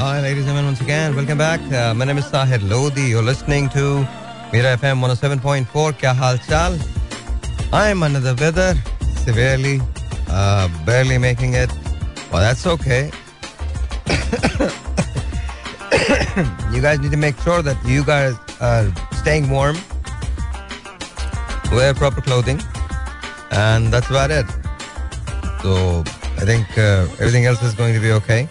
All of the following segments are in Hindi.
Hi, ladies and gentlemen, once again, welcome back. Uh, my name is Sahir Lodi. You're listening to Mira FM 107.4. Kya hal chal? I'm under the weather, severely, uh, barely making it. Well, that's okay. you guys need to make sure that you guys are staying warm, wear proper clothing, and that's about it. So I think uh, everything else is going to be okay.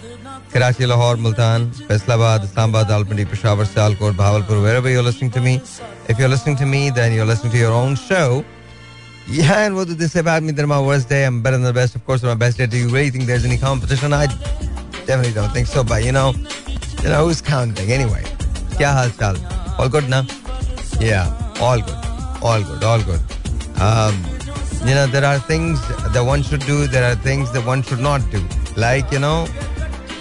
Karachi, Lahore, Multan, Faisalabad, Islamabad, Alpindi, Peshawar, Sialkot, Bahawalpur, wherever you're listening to me. If you're listening to me, then you're listening to your own show. Yeah, and what do they say about me? They're my worst day. I'm better than the best. Of course, my best day. Do you really think there's any competition? I definitely don't think so. But you know, you know who's counting anyway? Kya hal chal? All good now? Yeah, all good, all good, all good. Um, you know, there are things that one should do. There are things that one should not do. Like you know,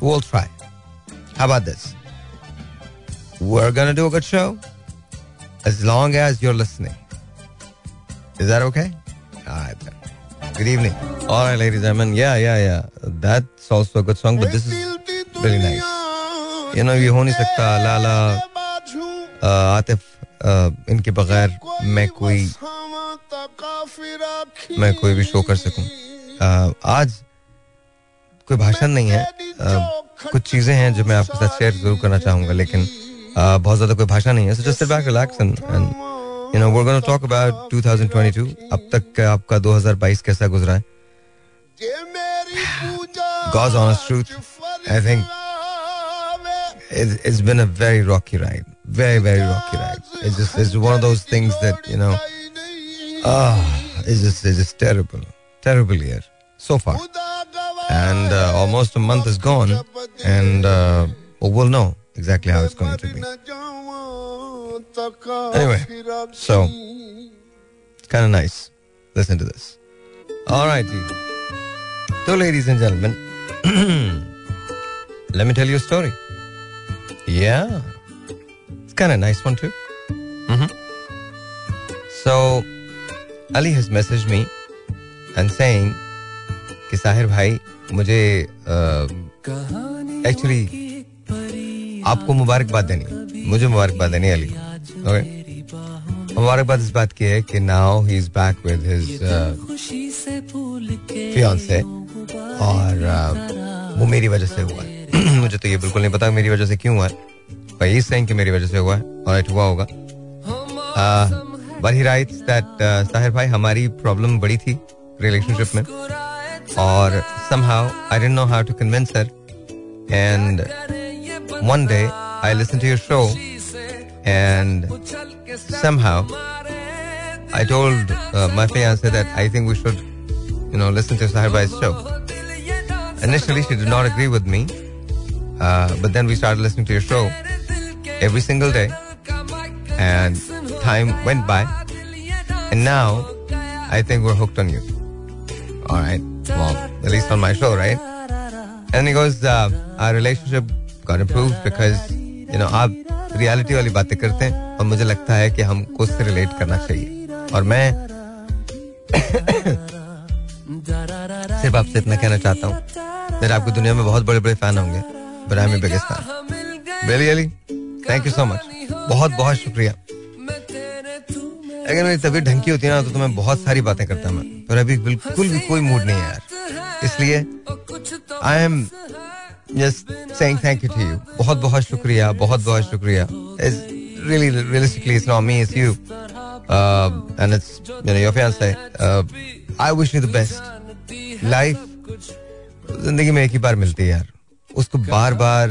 We'll try. How about this? We're going to do a good show as long as you're listening. Is that okay? All right, then. Good evening. All right, ladies and gentlemen. Yeah, yeah, yeah. That's also a good song, but this is really nice. You know, ये हो नहीं सकता लाला आतिफ इनके बगैर मैं कोई मैं कोई भी शो कर सकूँ आज कोई भाषण नहीं है कुछ चीज़ें हैं जो मैं आपके साथ शेयर ज़रूर करना चाहूँगा लेकिन बहुत ज़्यादा कोई भाषा नहीं है so just back relax and you know we gonna talk about 2022 अब तक आपका 2022 कैसा गुजरा है God's honest truth, I think it, it's been a very rocky ride. Very, very rocky ride. It's just it's one of those things that, you know, ah, it's just it's just terrible. Terrible year so far. And uh, almost a month is gone, and uh, we'll know exactly how it's going to be. Anyway, so it's kind of nice. Listen to this. All right, so ladies and gentlemen, let me tell you a story. Yeah, it's kind of nice one too. Mm-hmm. So Ali has messaged me and saying कि साहिर भाई मुझे एक्चुअली आपको मुबारकबाद देनी मुझे मुबारकबाद देनी अली। ओके मुबारकबाद इस बात की है कि now he is back with his fiance और वो मेरी वजह से हुआ है। मुझे तो ये बिल्कुल नहीं पता मेरी वजह से क्यों हुआ है। ये सेइंग कि मेरी वजह से हुआ है और हुआ होगा। But he writes that Sahir भाई, हमारी प्रॉब्लम बड़ी थी रिलेशनशिप में। और somehow I didn't know how to convince her. And one day I listened to your show. And somehow I told uh, my fiance that I think we should you know listen to Sahir Bhai's show. Initially she did not agree with me. Uh, but then we started listening to your show every single day. And time went by. And now I think we're hooked on you. All right well, at least on my show, right? And he goes, uh, our relationship got improved because, you know, आप रियलिटी वाली बातें करते हैं और मुझे लगता है कि हमको उससे रिलेट करना चाहिए। और मैं सिर्फ़ आपसे इतना कहना चाहता हूँ। मेरे आपकी दुनिया में बहुत बड़े बड़े फ़ैन होंगे but I biggest fan really thank you so much बहुत बहुत शुक्रिया। अगर मेरी तबीयत ढंकी होती है ना तो, तो मैं बहुत सारी बातें करता मैं। पर अभी बिल्कुल भी कोई मूड नहीं है यार। इसलिए I am just saying thank you to you बहुत बहुत शुक्रिया बहुत बहुत शुक्रिया। Realistically it's not me it's you uh, and it's you know your fiance uh, I wish you the best life ज़िंदगी में एक ही बार मिलती है यार। उसको बार बार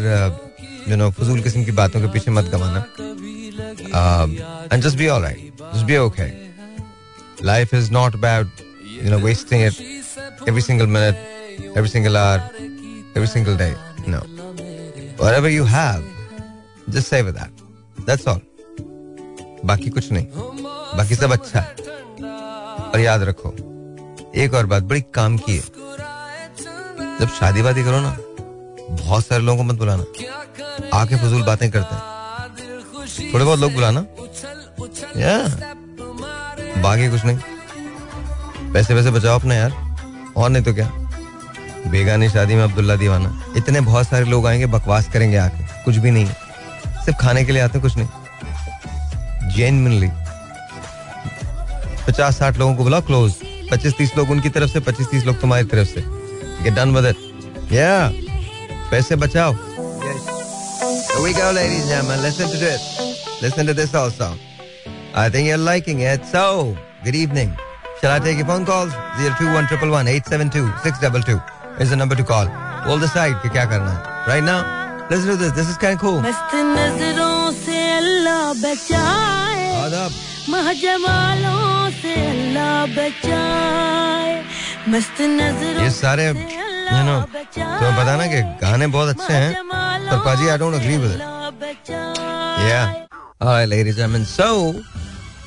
यू नो फजूल किस्म की बातों के पीछे मत गवाना and just be alright Just be okay. Life is not about, you know, wasting it every single minute, every single hour, every single day. No. whatever you have, just say that. That's all. बाकी कुछ नहीं बाकी सब अच्छा है और याद रखो एक और बात बड़ी काम की है जब शादी वादी करो ना बहुत सारे लोगों को मत बुलाना आके फजूल बातें करते हैं थोड़े बहुत लोग बुलाना। या बाकी कुछ नहीं। पैसे वैसे बचाओ अपने यार। और नहीं तो क्या? बेगानी शादी में अब्दुल्ला दीवाना। इतने बहुत सारे लोग आएँगे बकवास करेंगे आके। कुछ भी नहीं सिर्फ़ खाने के लिए आते कुछ नहीं। जेनमिनली पचास साठ लोगों को बुलाओ क्लोज पच्चीस तीस लोग उनकी तरफ़ से पच्चीस तीस लोग तुम्हारी तरफ़ से। गेट डन विद या पैसे बचाओ। Here we go, ladies and gentlemen. Listen to this. Listen to this also. I think you're liking it. So, good evening. Shall I take your phone calls? 021 872 is the number to call. We'll decide कि क्या करना है. Right now, let's do this. This is kind of cool. मस्त नजरों से अल्लाह बचाए आदाब. महजमालों से अल्लाह बचाए मस्त नजरों ये सारे से you know, अल्लाह बचाए तुम्हें पता ना कि गाने बहुत अच्छे हैं पर पाजी I don't agree with it Allah बचाए Yeah. All right, ladies and gentlemen. So,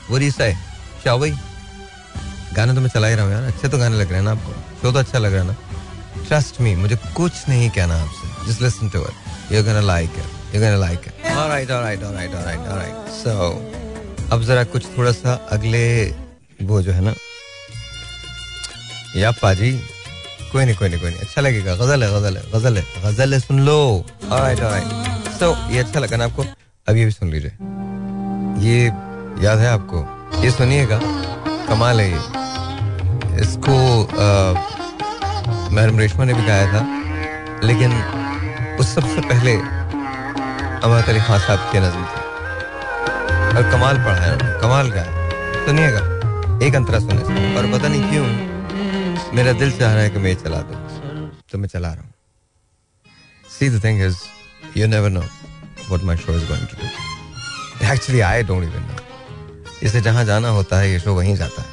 what do you say? Shall we? गाने तो मैं चला ही रहा हूँ यार। अच्छे तो गाने लग रहे हैं ना आपको। शो तो अच्छा लग रहा है ना। ट्रस्ट मी मुझे कुछ नहीं कहना आपसे। Just listen to it you gonna like it you gonna like it alright alright alright alright alright so अब जरा कुछ थोड़ा सा अगले वो जो है ना। या पाजी कोई नहीं कोई नहीं कोई नहीं। अच्छा लगेगा। गज़ल है गज़ल है गज़ल है। गज़ल है सुन लो। ऑलराइट ऑलराइट सो ये अच्छा लगा ना आपको? ये भी सुन लीजिए। ये याद है आपको? ये सुनिएगा। कमाल है ये। इसको मैडम रेशमा ने भी गाया था। लेकिन उस सबसे पहले अमरत अली खान साहब की नजम थी। और कमाल पढ़ा है उन्होंने, कमाल गाया सुनिएगा। एक अंतरा सुने। और पता नहीं क्यों मेरा दिल चाह रहा है कि मैं चला दूँ। तो मैं चला रहा हूँ। See the thing is you never know what my show is going to do actually I don't even know इसे जहाँ जाना होता है, ये शो वहीं जाता है।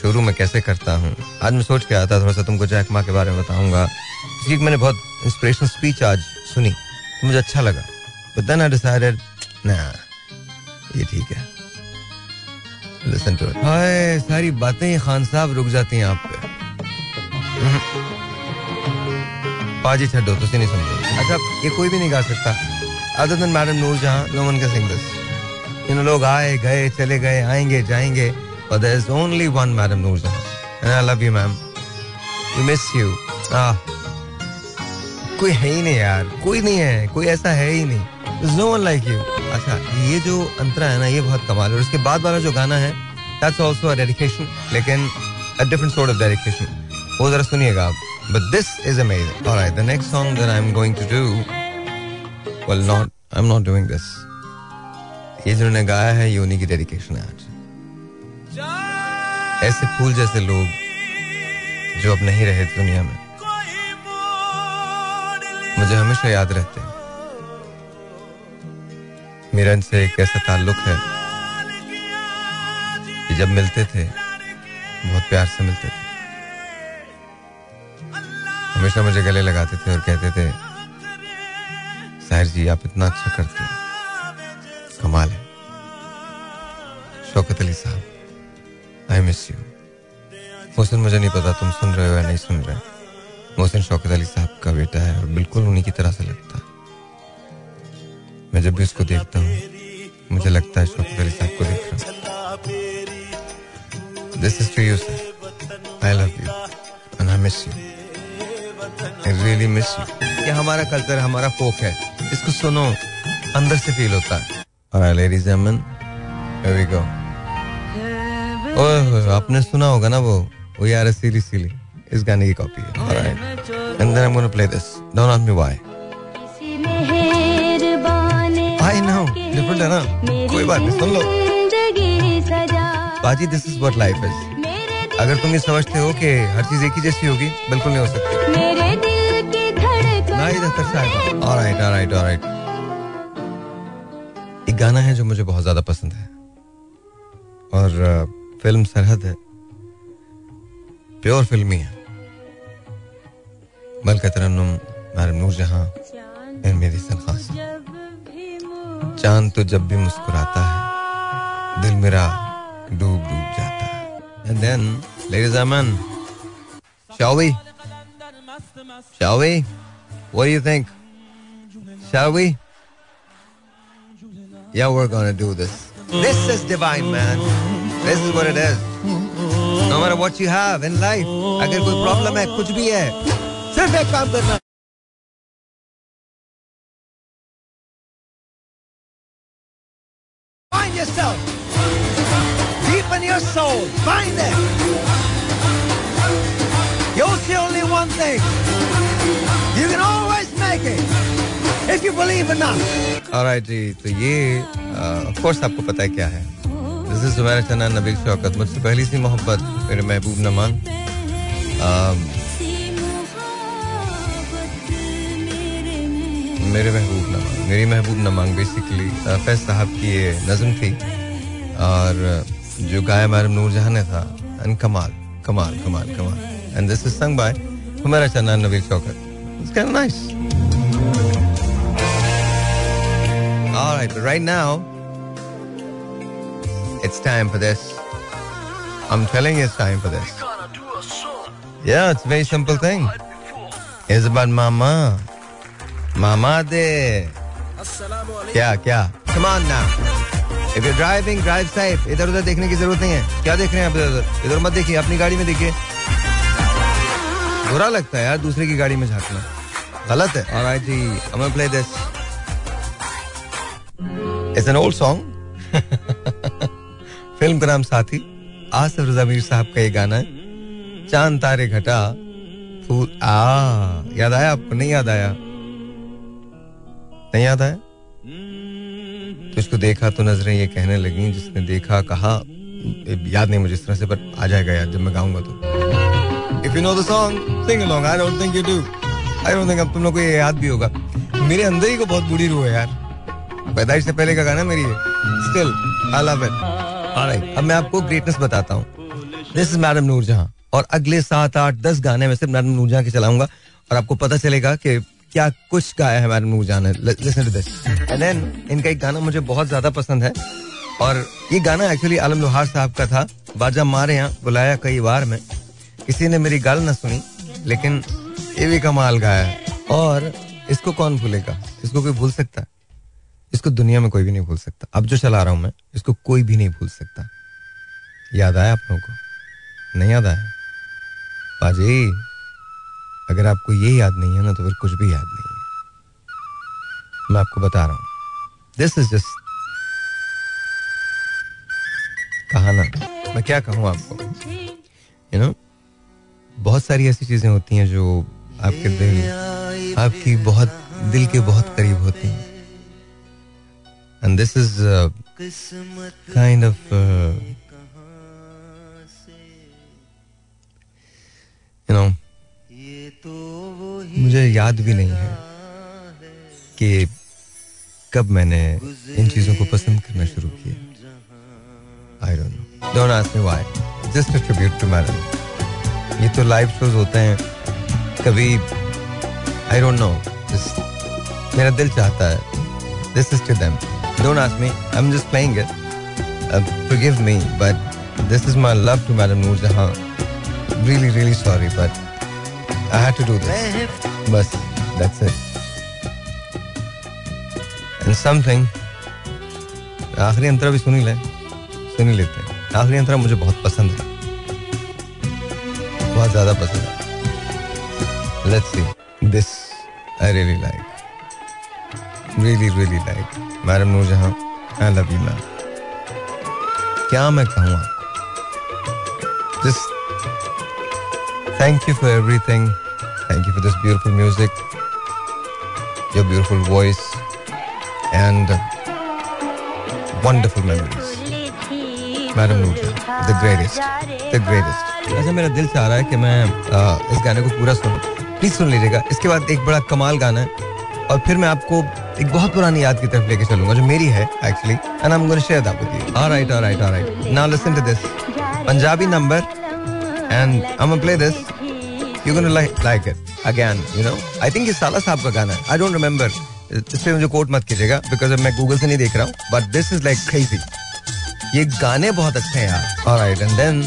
शुरू में कैसे करता हूँ? आज मैं सोच के आता, थोड़ा सा तुमको जैक मा के बारे में बताऊँगा। क्योंकि मैंने बहुत इंस्पिरेशनल स्पीच आज सुनी। तो मुझे अच्छा लगा। बट देन आई डिसाइडेड ना ये ठीक है। लिसन टू हाय, सारी बातें खान साहब रुक जाती हैं आप पे। पाजी छड्डो तुसी नहीं समझो अच्छा ये कोई भी नहीं गा सकता। Other then madam Noor Jahan no one can sing this इन लोग आए गए चले गए आएँगे जाएँगे there is only one Madam Noorjahan. And I love you, ma'am. We miss you. Ah. कोई है ही नहीं यार कोई नहीं है कोई ऐसा है ही नहीं नो वन लाइक यू अच्छा ये जो अंतरा है ना ये बहुत कमाल है और उसके बाद वाला जो गाना है दैट्स आल्सो अ डेडिकेशन लेकिन a different sort of dedication वो जरा सुनिएगा आप but this is amazing alright the next song that I am going to do not I am not doing this ये जिन्होंने गाया है ये की डेडिकेशन है आज ऐसे फूल जैसे लोग जो अब नहीं रहे दुनिया में मुझे हमेशा याद रहते हैं मेरा इनसे एक ऐसा ताल्लुक है कि जब मिलते थे बहुत प्यार से मिलते थे हमेशा मुझे गले लगाते थे और कहते थे साहिर जी, आप इतना अच्छा करते हैं। कमाल है। शौकत अली साहब आई मिस यू मोहसिन, मुझे नहीं पता तुम सुन रहे हो या नहीं सुन रहे। मोहसिन, शौकत अली साहब का बेटा है और बिल्कुल उन्हीं की तरह से लगता है। मैं जब भी उसको देखता हूँ, मुझे लगता है शौकत अली साहब को देख रहा this is to you sir I love you and I miss you I really miss you ये हमारा कल्चर हमारा फोक है। इसको सुनो, अंदर से फील होता है। आपने सुना होगा ना वो? वो यार सीली सीली इस गाने की कॉपी है। Alright and then I'm going to play this. Don't ask me why. I know. Different है ना? कोई बात नहीं, सुन लो। बाजी this is what life is अगर तुम ये समझते हो कि हर चीज़ एक ही जैसी होगी, बिल्कुल नहीं हो सकती। एक गाना है जो मुझे बहुत ज़्यादा पसंद है। और फ़िल्म सरहद है। प्योर फिल्मी है। मलका तरन्नुम मैडम नूर मेरी चाँद तो जब भी मुस्कुराता है, दिल मेरा डूब डूब जाता है। And then ladies shall we? Shall we? what do you think shall we yeah we're gonna do this this is divine man this is what it is no matter what you have in life अगर कोई प्रॉब्लम है कुछ भी है सिर्फ एक काम करना जी तो ये आपको पता है क्या है। मुझसे पहली सी मोहब्बत, मेरे महबूब नमान। मेरे महबूब नमांग मेरी महबूब नमांग बेसिकली फैज साहब की ये नज़म थी। और जो गाया मैडम नूरजहां ने था एंड कमाल कमाल कमाल कमाल। And this is sung by हमारा चन्ना Nabeel Shaukat it's nice Alright, but right now, it's time for this. I'm telling you, it's time for this. Yeah, it's a very simple thing. It's about mama. Mama de. क्या क्या Come on now. If you're driving, drive safe. इधर उधर देखने की ज़रूरत नहीं है क्या देख रहे हैं आप इधर उधर इधर मत देखिए अपनी गाड़ी में देखिए बुरा लगता है यार दूसरे की गाड़ी में झांकना गलत है और जी I'm gonna play It's an old song. Film का नाम साथी, आसिफ रजा साहब का ये गाना है। चाँद तारे घटा, फूल, आ, याद आया आपको? नहीं याद आया। नहीं याद आया? तो इसको देखा तो नज़रें ये कहने लगी, जिसने देखा, कहा याद नहीं मुझे इस तरह से, पर आ जाएगा याद जब मैं गाऊँगा तो। If you know the song sing along I don't think you do I don't think अब तुम लोग को ये याद भी होगा। मेरे अंदर ही को बहुत बुरी रूह है यार। पैदाइश से पहले का गाना मेरी है। Still I love it alright अब मैं आपको ग्रेटनेस बताता हूँ। दिस इज़ मैडम नूरजहां और अगले सात, आठ, दस गाने में सिर्फ़ मैडम नूरजहां के चलाऊँगा। और आपको पता चलेगा कि क्या कुछ गाया है मैडम नूरजहां ने। Listen to this and then इनका एक गाना मुझे बहुत ज़्यादा पसंद है। और ये गाना एक्चुअली आलम लोहार साहब का था। बाजा मारे यहाँ बुलाया कई बार में। किसी ने मेरी गाल ना सुनी, लेकिन ये भी कमाल गाया और इसको कौन भूलेगा? इसको कोई भूल सकता है? इसको दुनिया में कोई भी नहीं भूल सकता। अब जो चला रहा हूँ मैं इसको कोई भी नहीं भूल सकता। याद आया आप लोगों को? नहीं याद आया? बाजी अगर आपको ये याद नहीं है ना तो फिर कुछ भी याद नहीं है। मैं आपको बता रहा हूँ। दिस इज़ जस्ट कहा ना मैं क्या कहूँ आपको? यू you नो know, बहुत सारी ऐसी चीज़ें होती हैं जो आपके दिल आपकी बहुत दिल के बहुत करीब होती हैं। Is uh, kind of uh, you know मुझे याद भी नहीं है कि कब मैंने इन चीज़ों को पसंद करना शुरू किया। I don't know don't ask me why just a tribute to madam ये तो लाइव शोज़ होते हैं। कभी आई डोंट नो मेरा दिल चाहता है। This is to them Don't ask me. I'm just playing it. Uh, forgive me, but this is my love to Madam Noor Jahan. Really, really sorry, but I had to do this. But that's it. And something. आखिरी अंतरा भी सुनी ले सुनी लेते हैं आखिरी अंतरा मुझे बहुत पसंद है बहुत ज़्यादा पसंद है let's see this I really like really really like madam Noor Jahan I love you ma'am क्या मैं कहूँ just thank you for everything thank you for this beautiful music your beautiful voice and wonderful memories madam Noor Jahan the greatest the greatest ऐसा मेरा दिल चाह रहा है कि मैं आ, इस गाने को पूरा सुनूं। प्लीज़ सुन लीजिएगा। इसके बाद एक बड़ा कमाल गाना है और फिर मैं आपको एक बहुत पुरानी याद की तरफ़ लेके चलूँगा, जो मेरी है actually and I am gonna share that with you alright alright alright now listen to this Punjabi number and I am play this you gonna like like it again you know I think ये साला साहब का गाना है। आई डोंट रिमेंबर इस पे मुझे कोट मत कीजिएगा बिकॉज़ मैं गूगल से नहीं देख रहा हूँ। But this is like crazy ये गाने बहुत अच्छे हैं यार। ऑलराइट एंड देन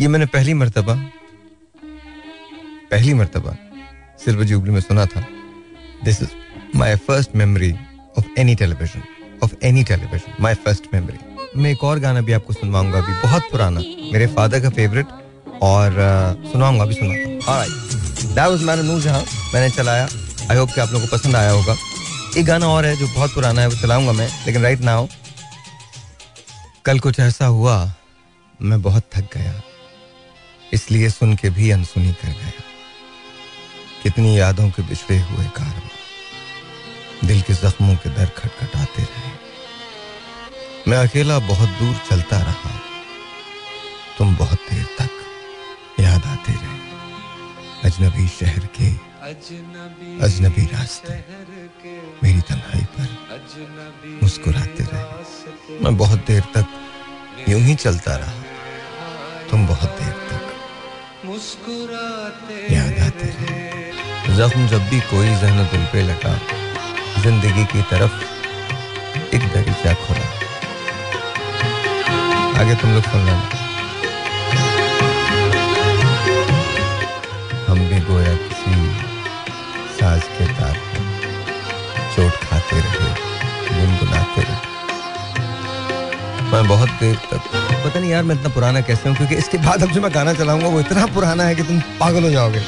ये मैंने पहली मर्तबा पहली मर्तबा सिल्वर जुबली में सुना था। This is my first memory of any television of any television my first memory मैं एक और गाना भी आपको सुनवाऊँगा, अभी बहुत पुराना। मेरे फादर का फेवरेट और सुनाऊँगा भी सुनाऊँगा ऑलराइट मैंने चलाया। आई होप कि आप लोगों को पसंद आया होगा। एक गाना और है जो बहुत पुराना है, वो चलाऊँगा मैं, लेकिन राइट नाउ कल कुछ ऐसा हुआ, मैं बहुत थक गया। इसलिए सुन के भी अनसुनी कर गया। कितनी यादों के बिछड़े हुए कारवां दिल के जख्मों के दर खटखटाते रहे। मैं अकेला बहुत दूर चलता रहा। तुम बहुत देर तक याद आते रहे। अजनबी शहर के अजनबी रास्ते मेरी तन्हाई पर मुस्कुराते रहे। मैं बहुत देर तक यूँ ही चलता रहा। तुम बहुत देर तक याद आते रहे। जख्म जब भी कोई जहन दिल पे लगा ज़िंदगी की तरफ़ एक दरीचा खोला? आगे तुम लोग सुन लेना हम भी गोया किसी साज के तार चोट खाते रहे, गुनगुनाते रहे। मैं बहुत देर तक, पता नहीं यार मैं इतना पुराना कैसे हूँ, क्योंकि इसके बाद अब जो मैं गाना चलाऊँगा वो इतना पुराना है कि तुम पागल हो जाओगे।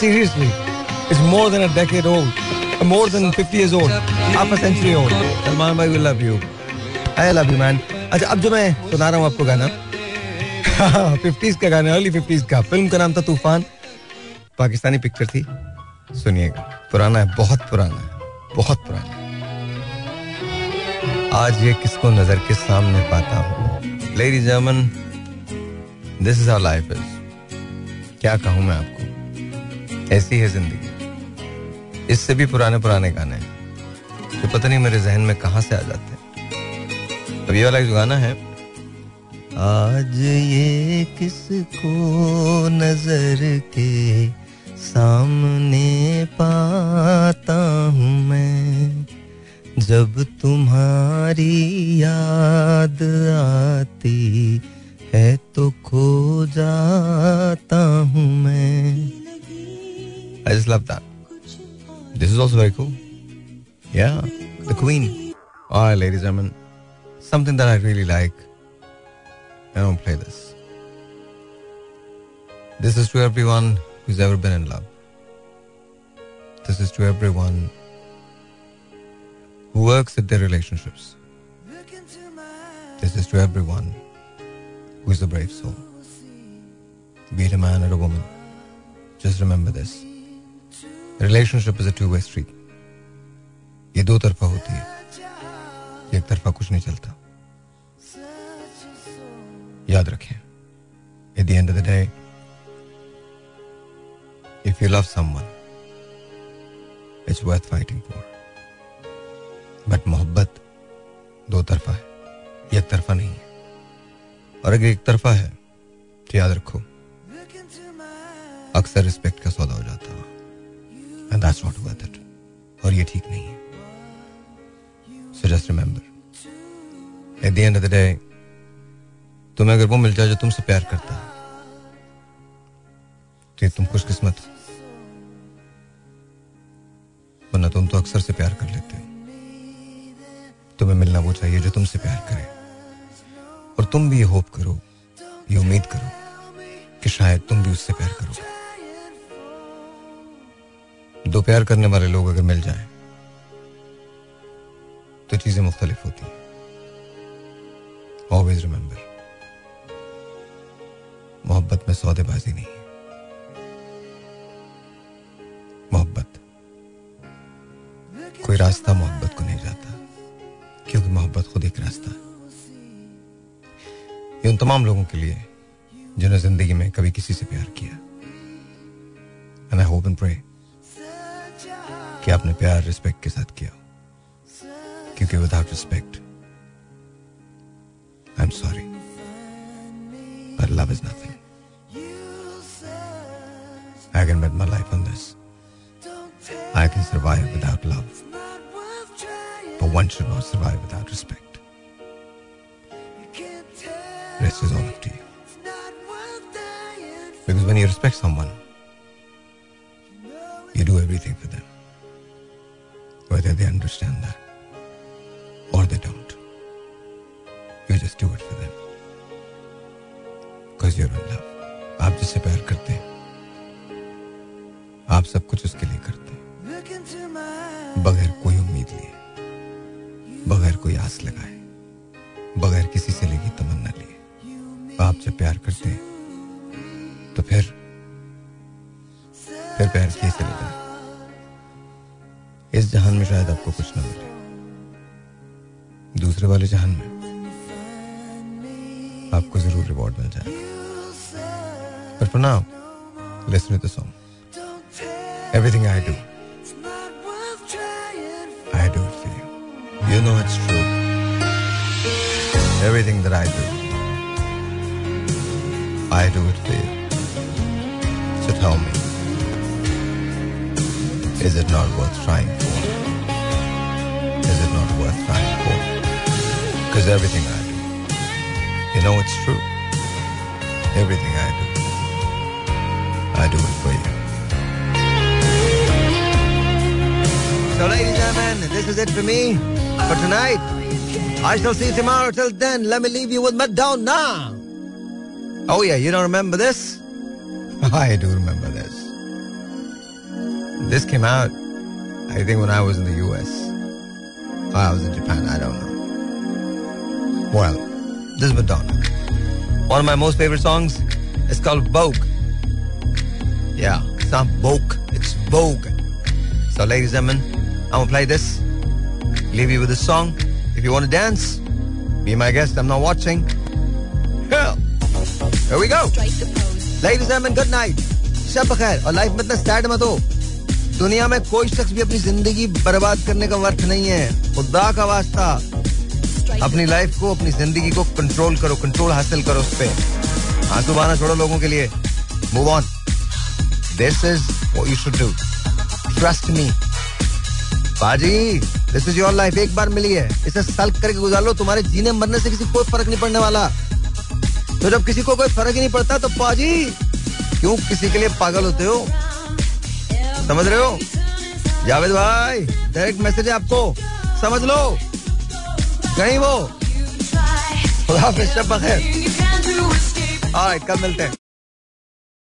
Seriously it's more than a decade old more than 50 years old half a century old Salman भाई we love you I love you man अच्छा अब जो मैं सुना रहा हूँ आपको गाना। फिफ्टीज का गाना अर्ली फिफ्टीज का। फ़िल्म का नाम था तूफ़ान। पाकिस्तानी पिक्चर थी। सुनिएगा। पुराना है, बहुत पुराना है। बहुत पुराना है। आज ये किसको नज़र के सामने पाता हूँ? Lady German this is our life is क्या कहूँ मैं आपको? ऐसी है ज़िंदगी। इससे भी पुराने पुराने गाने जो पता नहीं मेरे जहन में कहाँ से आ जाते हैं अब ये वाला जो गाना है, आज ये किसको नज़र के सामने पाता हूँ मैं, जब तुम्हारी याद आती है तो खो जाता हूँ मैं just love that. This is also very cool. Yeah, the Queen. All right, ladies and gentlemen, something that I really like. I don't play this. This is to everyone who's ever been in love. This is to everyone who works at their relationships. This is to everyone who is a brave soul. Be it a man or a woman. Just remember this. Relationship is a two way street ये दो तरफा होती है एक तरफा कुछ नहीं चलता। याद रखें at the end of the day if you love someone it's worth fighting for but मोहब्बत दो तरफा है एक तरफा नहीं है। और अगर एक तरफा है तो याद रखो, अक्सर रिस्पेक्ट का सौदा हो जाता है। And that's not worth it और ये ठीक नहीं है। So just remember at the end of the day तुम्हें अगर वो मिल जाए जो तुमसे प्यार करता है तो तुम खुशकिस्मत हो। वरना तुम तो अक्सर से प्यार कर लेते हो। तुम्हें मिलना वो चाहिए जो तुमसे प्यार करे। और तुम भी ये होप करो, ये उम्मीद करो कि शायद तुम भी उससे प्यार करोगे। दो प्यार करने वाले लोग अगर मिल जाएँ तो चीज़ें मुख्तलिफ़ होती हैं। ऑलवेज रिमेंबर मोहब्बत में सौदेबाजी नहीं है। मोहब्बत, कोई रास्ता मोहब्बत को नहीं जाता, क्योंकि मोहब्बत खुद एक रास्ता है। ये उन तमाम लोगों के लिए, जिन्होंने ज़िंदगी में कभी किसी से प्यार किया। And I hope and pray कि आपने प्यार रिस्पेक्ट के साथ किया क्योंकि without respect I am sorry but love is nothing. I can bet my life on this. I can survive without love. But one should not survive without respect. Rest is all up to you. Because when you respect someone, you do everything for them. Whether they understand that or they don't. You just do it for them. Because you're in love. आप जिससे प्यार करते हैं, आप सब कुछ उसके लिए करते हैं बगैर कोई उम्मीद लिए, बगैर कोई आस लगाए, बगैर किसी से लेगी तमन्ना लिए आप जब प्यार करते हैं तो फिर फिर प्यार किए चले जाए इस जहान में शायद आपको कुछ ना मिले। दूसरे वाले जहान में आपको ज़रूर रिवॉर्ड मिल जाएगा। पर now listen to the song everything I do I do it for you you know it's true everything that I do I do it for you so tell me is it not worth trying for? Is not worth for? Because everything I do, you know it's true. Everything I do, I do it for you. So, ladies and gentlemen, this is it for me for tonight. I shall see you tomorrow. Till then, let me leave you with Madonna. Oh, yeah, you don't remember this? I do remember this. This came out, I think, when I was in the US. Or I was in Japan, I don't know. Well, this is Madonna. One of my most favorite songs is called Vogue. Yeah, it's not Vogue, it's Vogue. So, ladies and gentlemen, I'm gonna play this. Leave you with this song. If you want to dance, be my guest. I'm not watching. Hell, here we go. Ladies and gentlemen, good night. शब बखैर और लाइफ में इतना सैड मत हो दुनिया में कोई शख्स भी अपनी ज़िंदगी बर्बाद करने का वर्थ नहीं है। खुदा का वास्ता। अपनी लाइफ को, अपनी ज़िंदगी को कंट्रोल करो कंट्रोल हासिल करो उस पर आँसू बहाना छोड़ो लोगों के लिए। Move on this is you should do trust me बाजी दिस इज़ योर लाइफ एक बार मिली है। इसे सल्क करके गुजार। लो तुम्हारे जीने मरने से किसी कोई फ़र्क नहीं पड़ने वाला। तो जब किसी को कोई फ़र्क ही नहीं पड़ता तो पाजी क्यों किसी के लिए पागल होते हो? समझ रहे हो? जावेद भाई डायरेक्ट मैसेज है आपको। समझ लो। कहीं वो। खुदा फिर शब बखैर कल मिलते हैं।